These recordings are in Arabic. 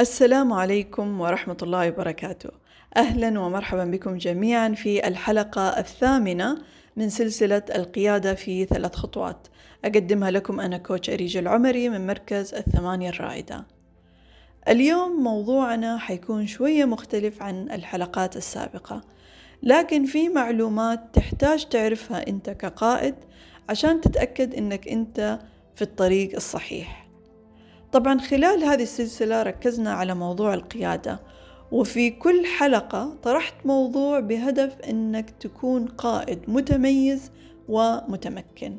السلام عليكم ورحمة الله وبركاته. أهلا ومرحبا بكم جميعا في الحلقة الثامنة من سلسلة القيادة في ثلاث خطوات. أقدمها لكم أنا كوتش أريج العمري من مركز الثمانية الرائدة. اليوم موضوعنا حيكون شوية مختلف عن الحلقات السابقة، لكن في معلومات تحتاج تعرفها أنت كقائد عشان تتأكد أنك أنت في الطريق الصحيح. طبعا خلال هذه السلسلة ركزنا على موضوع القيادة وفي كل حلقة طرحت موضوع بهدف أنك تكون قائد متميز ومتمكن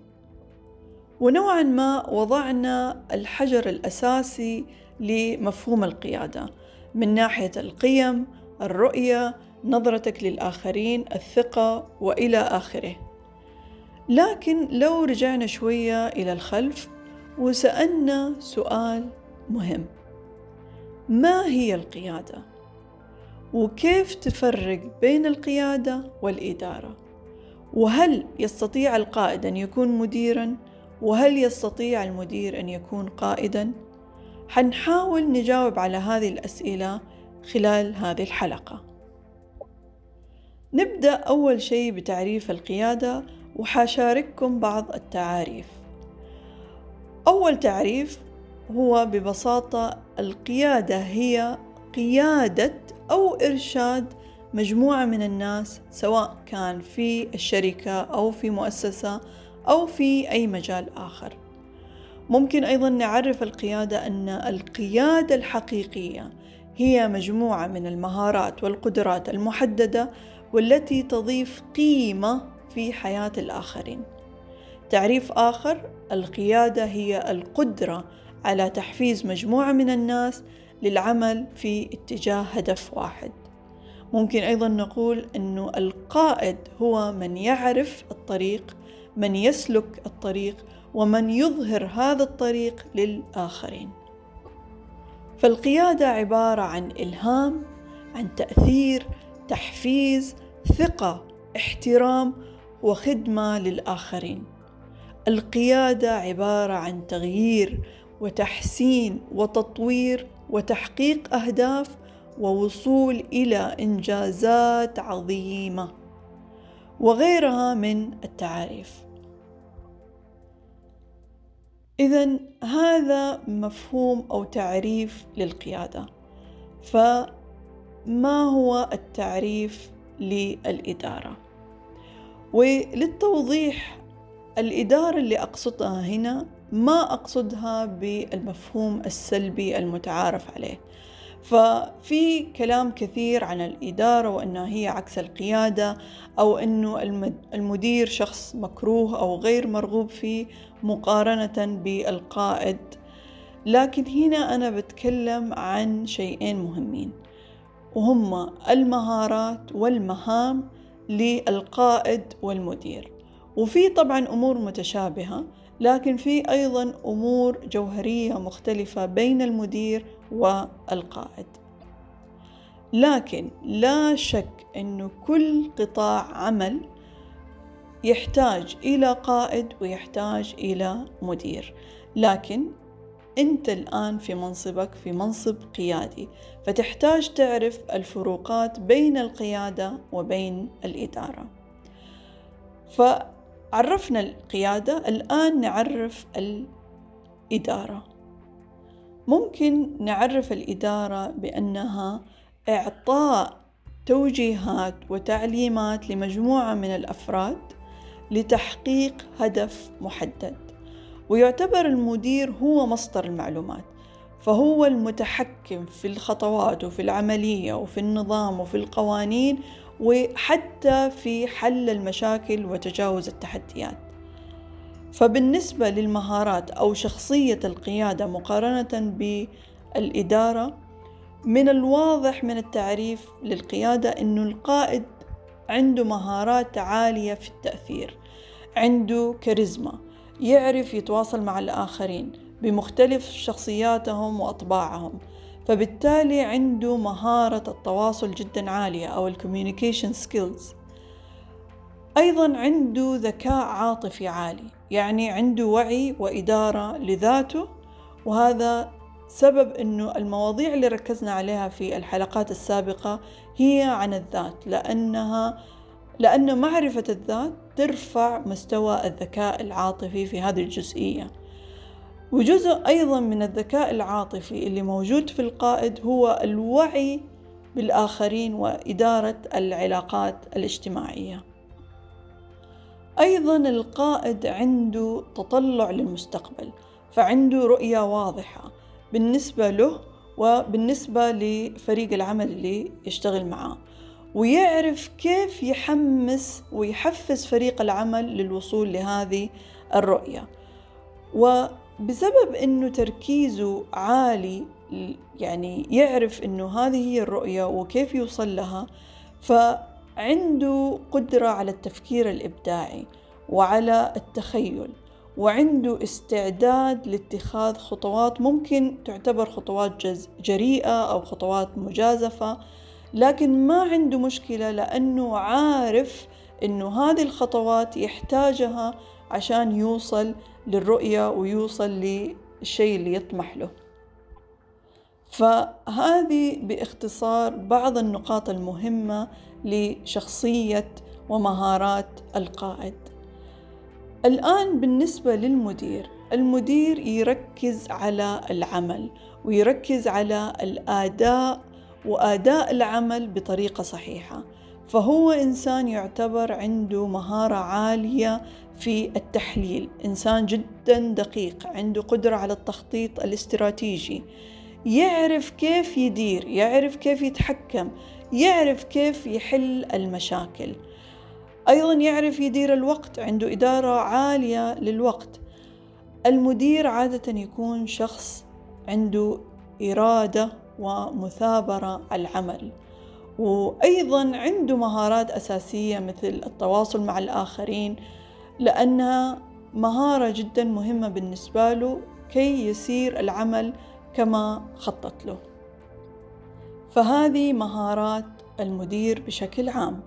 ونوعا ما وضعنا الحجر الأساسي لمفهوم القيادة من ناحية القيم، الرؤية، نظرتك للآخرين، الثقة وإلى آخره. لكن لو رجعنا شوية إلى الخلف وسألنا سؤال مهم ما هي القيادة؟ وكيف تفرق بين القيادة والإدارة؟ وهل يستطيع القائد أن يكون مديرا؟ وهل يستطيع المدير أن يكون قائدا؟ حنحاول نجاوب على هذه الأسئلة خلال هذه الحلقة. نبدأ أول شيء بتعريف القيادة وحشارككم بعض التعاريف. أول تعريف هو ببساطة القيادة هي قيادة أو إرشاد مجموعة من الناس سواء كان في الشركة أو في مؤسسة أو في أي مجال آخر. ممكن أيضا نعرف القيادة أن القيادة الحقيقية هي مجموعة من المهارات والقدرات المحددة والتي تضيف قيمة في حياة الآخرين. تعريف آخر القيادة هي القدرة على تحفيز مجموعة من الناس للعمل في اتجاه هدف واحد. ممكن أيضا نقول أنه القائد هو من يعرف الطريق، من يسلك الطريق، ومن يظهر هذا الطريق للآخرين. فالقيادة عبارة عن إلهام، عن تأثير، تحفيز، ثقة، احترام وخدمة للآخرين. القيادة عبارة عن تغيير وتحسين وتطوير وتحقيق أهداف ووصول إلى إنجازات عظيمة وغيرها من التعاريف. إذا هذا مفهوم أو تعريف للقيادة. فما هو التعريف للإدارة؟ وللتوضيح الإدارة اللي أقصدها هنا ما أقصدها بالمفهوم السلبي المتعارف عليه. ففي كلام كثير عن الإدارة وأنها هي عكس القيادة أو أنه المدير شخص مكروه أو غير مرغوب فيه مقارنة بالقائد. لكن هنا أنا بتكلم عن شيئين مهمين وهما المهارات والمهام للقائد والمدير. وفي طبعا أمور متشابهة لكن في أيضا أمور جوهرية مختلفة بين المدير والقائد. لكن لا شك أنه كل قطاع عمل يحتاج إلى قائد ويحتاج إلى مدير. لكن أنت الآن في منصبك في منصب قيادي فتحتاج تعرف الفروقات بين القيادة وبين الإدارة. عرفنا القيادة الآن نعرف الإدارة. ممكن نعرف الإدارة بأنها إعطاء توجيهات وتعليمات لمجموعة من الأفراد لتحقيق هدف محدد. ويعتبر المدير هو مصدر المعلومات فهو المتحكم في الخطوات وفي العملية وفي النظام وفي القوانين وحتى في حل المشاكل وتجاوز التحديات. فبالنسبة للمهارات أو شخصية القيادة مقارنة بالإدارة من الواضح من التعريف للقيادة أنه القائد عنده مهارات عالية في التأثير عنده كاريزما يعرف يتواصل مع الآخرين بمختلف شخصياتهم وأطباعهم. فبالتالي عنده مهارة التواصل جدا عالية أو ال communication skills أيضا عنده ذكاء عاطفي عالي يعني عنده وعي وإدارة لذاته وهذا سبب أنه المواضيع اللي ركزنا عليها في الحلقات السابقة هي عن الذات لأنها لأن معرفة الذات ترفع مستوى الذكاء العاطفي في هذه الجزئية. وجزء أيضا من الذكاء العاطفي اللي موجود في القائد هو الوعي بالآخرين وإدارة العلاقات الاجتماعية. أيضا القائد عنده تطلع للمستقبل فعنده رؤية واضحة بالنسبة له وبالنسبة لفريق العمل اللي يشتغل معاه ويعرف كيف يحمس ويحفز فريق العمل للوصول لهذه الرؤية. وبسبب إنه تركيزه عالي يعني يعرف إنه هذه هي الرؤية وكيف يوصل لها فعنده قدرة على التفكير الإبداعي وعلى التخيل وعنده استعداد لاتخاذ خطوات ممكن تعتبر خطوات جريئة أو خطوات مجازفة لكن ما عنده مشكلة لأنه عارف إنه هذه الخطوات يحتاجها عشان يوصل للرؤية ويوصل للشيء اللي يطمح له. فهذه باختصار بعض النقاط المهمة لشخصية ومهارات القائد. الآن بالنسبة للمدير المدير يركز على العمل ويركز على الآداء وأداء العمل بطريقة صحيحة. فهو إنسان يعتبر عنده مهارة عالية في التحليل. إنسان جدا دقيق عنده قدرة على التخطيط الاستراتيجي. يعرف كيف يدير يعرف كيف يتحكم يعرف كيف يحل المشاكل. أيضا يعرف يدير الوقت عنده إدارة عالية للوقت. المدير عادة يكون شخص عنده إرادة ومثابرة العمل. وأيضا عنده مهارات أساسية مثل التواصل مع الآخرين لأنها مهارة جدا مهمة بالنسبة له كي يسير العمل كما خطط له. فهذه مهارات المدير بشكل عام.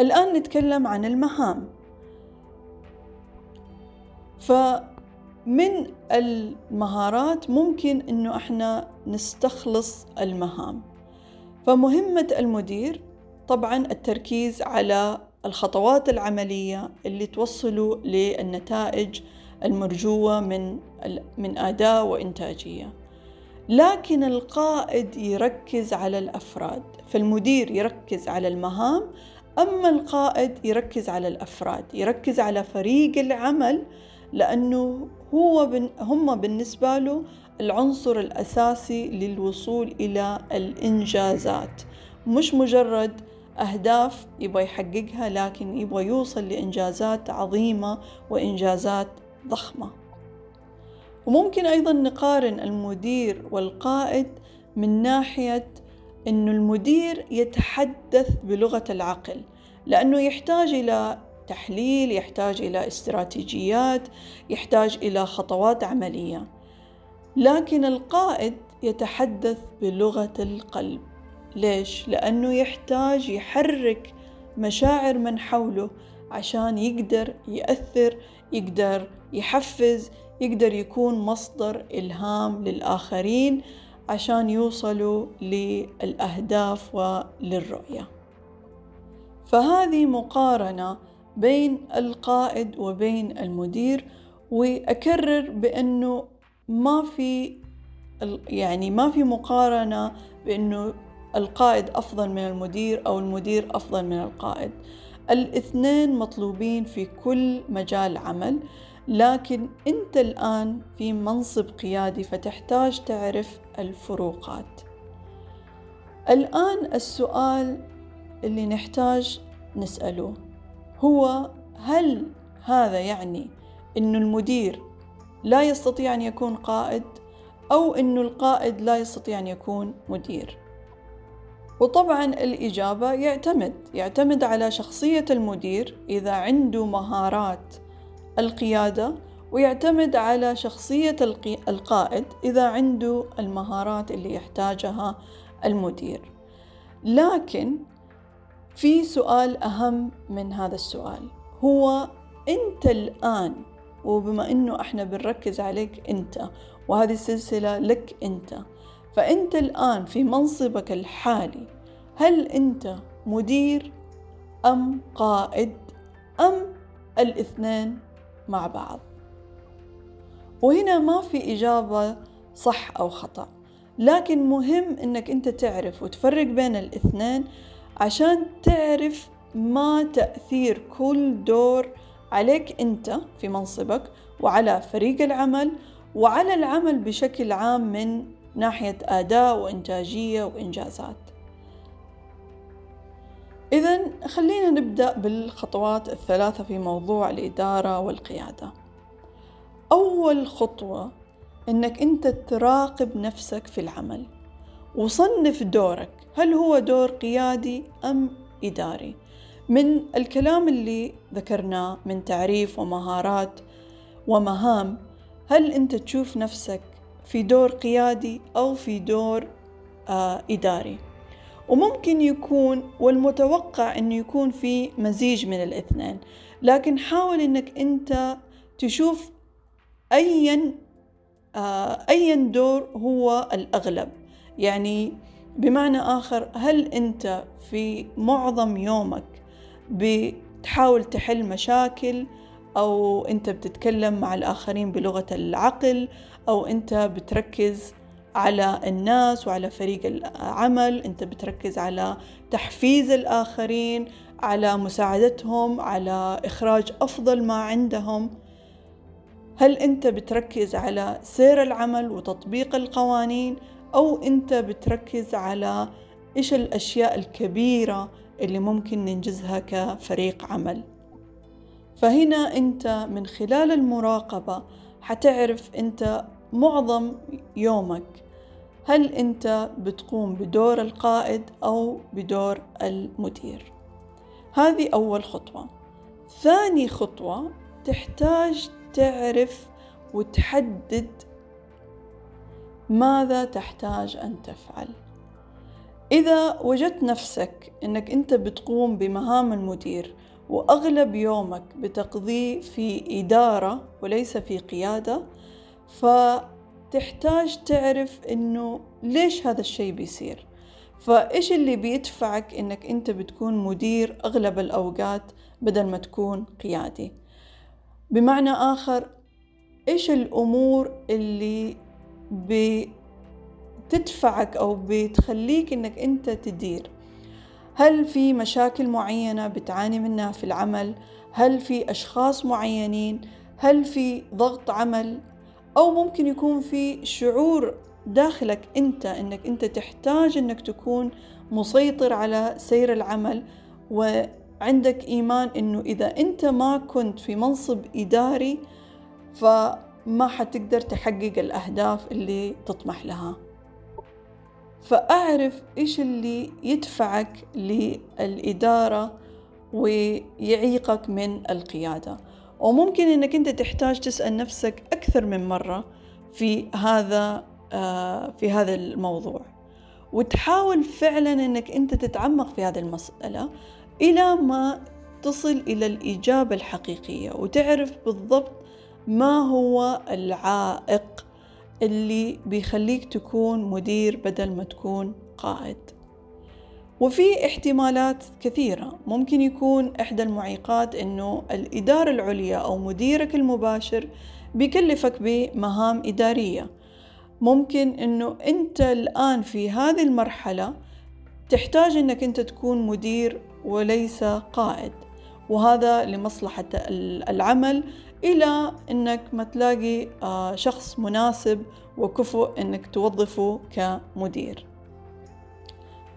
الآن نتكلم عن المهام. فمن المهارات ممكن إنه إحنا نستخلص المهام. فمهمة المدير طبعا التركيز على الخطوات العملية اللي توصلوا للنتائج المرجوة من من أداء وإنتاجية. لكن القائد يركز على الأفراد فالمدير يركز على المهام أما القائد يركز على الأفراد يركز على فريق العمل لأنه هو بن هم بالنسبة له العنصر الأساسي للوصول إلى الإنجازات. مش مجرد أهداف يبغى يحققها لكن يبغى يوصل لإنجازات عظيمة وإنجازات ضخمة. وممكن أيضا نقارن المدير والقائد من ناحية أنه المدير يتحدث بلغة العقل لأنه يحتاج إلى تحليل يحتاج إلى استراتيجيات يحتاج إلى خطوات عملية. لكن القائد يتحدث بلغة القلب. ليش؟ لأنه يحتاج يحرك مشاعر من حوله عشان يقدر يأثر يقدر يحفز يقدر يكون مصدر إلهام للآخرين عشان يوصلوا للأهداف وللرؤية. فهذه مقارنة بين القائد وبين المدير وأكرر بأنه ما في يعني ما في مقارنة بأنه القائد أفضل من المدير أو المدير أفضل من القائد. الاثنين مطلوبين في كل مجال عمل لكن أنت الآن في منصب قيادي فتحتاج تعرف الفروقات. الآن السؤال اللي نحتاج نسأله هو هل هذا يعني أن المدير لا يستطيع أن يكون قائد أو أن القائد لا يستطيع أن يكون مدير؟ وطبعا الإجابة يعتمد يعتمد على شخصية المدير إذا عنده مهارات القيادة ويعتمد على شخصية القائد إذا عنده المهارات اللي يحتاجها المدير. لكن في سؤال أهم من هذا السؤال. هو أنت الآن وبما إنه إحنا بنركز عليك أنت وهذه السلسلة لك أنت فأنت الآن في منصبك الحالي هل أنت مدير أم قائد أم الاثنين مع بعض؟ وهنا ما في إجابة صح أو خطأ لكن مهم إنك أنت تعرف وتفرق بين الاثنين عشان تعرف ما تأثير كل دور عليك أنت في منصبك وعلى فريق العمل وعلى العمل بشكل عام من ناحية أداء وإنتاجية وإنجازات. إذا خلينا نبدأ بالخطوات الثلاثة في موضوع الإدارة والقيادة. أول خطوة إنك أنت تراقب نفسك في العمل وصنف دورك. هل هو دور قيادي أم إداري؟ من الكلام اللي ذكرناه من تعريف ومهارات ومهام هل أنت تشوف نفسك في دور قيادي أو في دور آه إداري؟ وممكن يكون والمتوقع أنه يكون في مزيج من الاثنين. لكن حاول أنك أنت تشوف أيا آه أيا دور هو الأغلب. يعني بمعنى آخر هل أنت في معظم يومك بتحاول تحل مشاكل أو أنت بتتكلم مع الآخرين بلغة العقل أو أنت بتركز على الناس وعلى فريق العمل أنت بتركز على تحفيز الآخرين على مساعدتهم على إخراج أفضل ما عندهم؟ هل أنت بتركز على سير العمل وتطبيق القوانين أو أنت بتركز على إيش الأشياء الكبيرة اللي ممكن ننجزها كفريق عمل؟ فهنا أنت من خلال المراقبة حتعرف أنت معظم يومك هل أنت بتقوم بدور القائد أو بدور المدير؟ هذه أول خطوة. ثاني خطوة تحتاج تعرف وتحدد ماذا تحتاج أن تفعل. إذا وجدت نفسك أنك أنت بتقوم بمهام المدير وأغلب يومك بتقضيه في إدارة وليس في قيادة فتحتاج تعرف أنه ليش هذا الشيء بيصير؟ فإيش اللي بيدفعك أنك أنت بتكون مدير أغلب الأوقات بدل ما تكون قيادي؟ بمعنى آخر إيش الأمور اللي بتدفعك أو بتخليك أنك أنت تدير؟ هل في مشاكل معينة بتعاني منها في العمل؟ هل في أشخاص معينين؟ هل في ضغط عمل؟ أو ممكن يكون في شعور داخلك أنت أنك أنت تحتاج أنك تكون مسيطر على سير العمل وعندك إيمان أنه إذا أنت ما كنت في منصب إداري فما حتقدر تحقق الأهداف اللي تطمح لها. فأعرف إيش اللي يدفعك للإدارة ويعيقك من القيادة. وممكن إنك أنت تحتاج تسأل نفسك أكثر من مرة في هذا آه، في هذا الموضوع. وتحاول فعلا إنك أنت تتعمق في هذه المسألة. إلى ما تصل إلى الإجابة الحقيقية وتعرف بالضبط ما هو العائق اللي بيخليك تكون مدير بدل ما تكون قائد. وفي احتمالات كثيرة. ممكن يكون إحدى المعيقات إنه الإدارة العليا أو مديرك المباشر بيكلفك بمهام إدارية. ممكن إنه أنت الآن في هذه المرحلة تحتاج إنك أنت تكون مدير وليس قائد. وهذا لمصلحة العمل إلى أنك ما تلاقي آه، شخص مناسب وكفؤ أنك توظفه كمدير.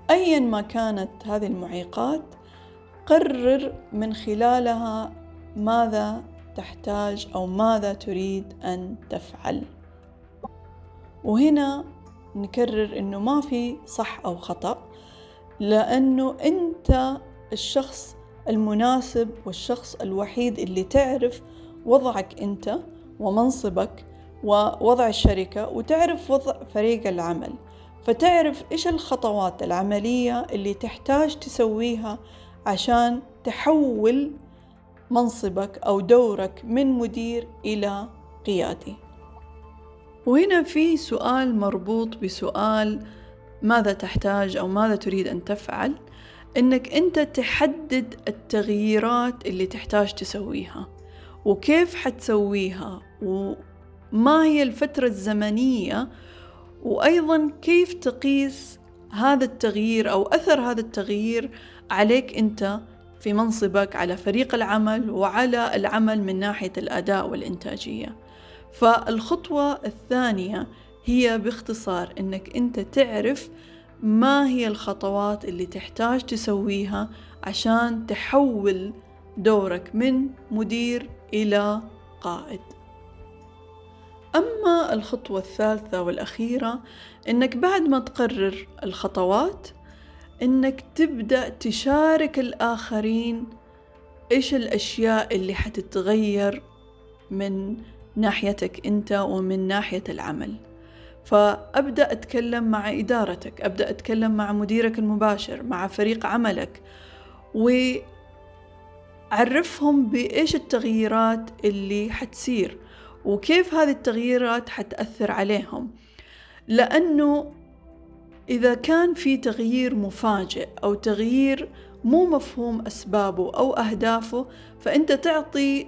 أيا ما كانت هذه المعيقات قرر من خلالها ماذا تحتاج أو ماذا تريد أن تفعل. وهنا نكرر أنه ما في صح أو خطأ لأنه أنت الشخص المناسب والشخص الوحيد اللي تعرف وضعك أنت ومنصبك ووضع الشركة وتعرف وضع فريق العمل. فتعرف إيش الخطوات العملية اللي تحتاج تسويها عشان تحول منصبك أو دورك من مدير إلى قيادي. وهنا في سؤال مربوط بسؤال ماذا تحتاج أو ماذا تريد أن تفعل؟ إنك أنت تحدد التغييرات اللي تحتاج تسويها وكيف حتسويها وما هي الفترة الزمنية وأيضا كيف تقيس هذا التغيير أو أثر هذا التغيير عليك أنت في منصبك على فريق العمل وعلى العمل من ناحية الأداء والإنتاجية. فالخطوة الثانية هي باختصار أنك أنت تعرف ما هي الخطوات اللي تحتاج تسويها عشان تحول دورك من مدير إلى قائد؟ أما الخطوة الثالثة والأخيرة إنك بعد ما تقرر الخطوات إنك تبدأ تشارك الآخرين إيش الأشياء اللي حتتغير من ناحيتك أنت ومن ناحية العمل. فأبدأ أتكلم مع إدارتك أبدأ أتكلم مع مديرك المباشر مع فريق عملك وعرفهم بإيش التغييرات اللي حتصير وكيف هذه التغييرات حتأثر عليهم. لأنه إذا كان في تغيير مفاجئ أو تغيير مو مفهوم أسبابه أو أهدافه فأنت تعطي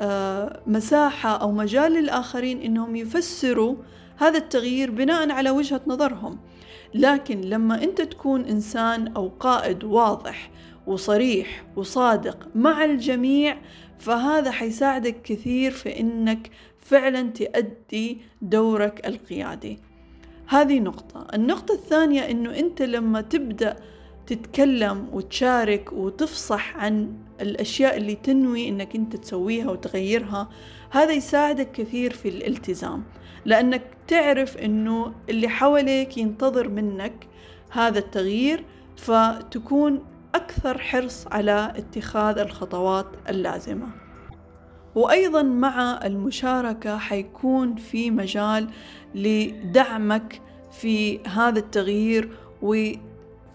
آه، مساحة أو مجال للآخرين إنهم يفسروا هذا التغيير بناء على وجهة نظرهم. لكن لما أنت تكون إنسان أو قائد واضح وصريح وصادق مع الجميع فهذا حيساعدك كثير في إنك فعلا تأدي دورك القيادي. هذه نقطة. النقطة الثانية إنه أنت لما تبدأ تتكلم وتشارك وتفصح عن الأشياء اللي تنوي إنك أنت تسويها وتغيرها هذا يساعدك كثير في الالتزام. لأنك تعرف إنه اللي حواليك ينتظر منك هذا التغيير فتكون أكثر حرص على اتخاذ الخطوات اللازمة. وأيضا مع المشاركة حيكون في مجال لدعمك في هذا التغيير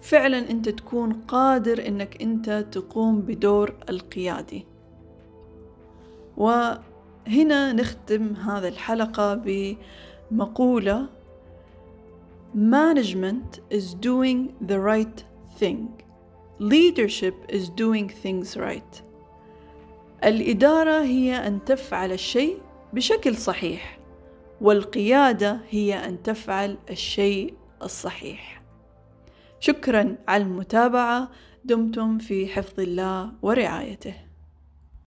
وفعلا أنت تكون قادر أنك أنت تقوم بدور القيادي وهنا نختم هذه الحلقة بمقولة Management is doing the right thing Leadership is doing things right. الإدارة هي أن تفعل الشيء بشكل صحيح، والقيادة هي أن تفعل الشيء الصحيح. شكرا على المتابعة، دمتم في حفظ الله ورعايته.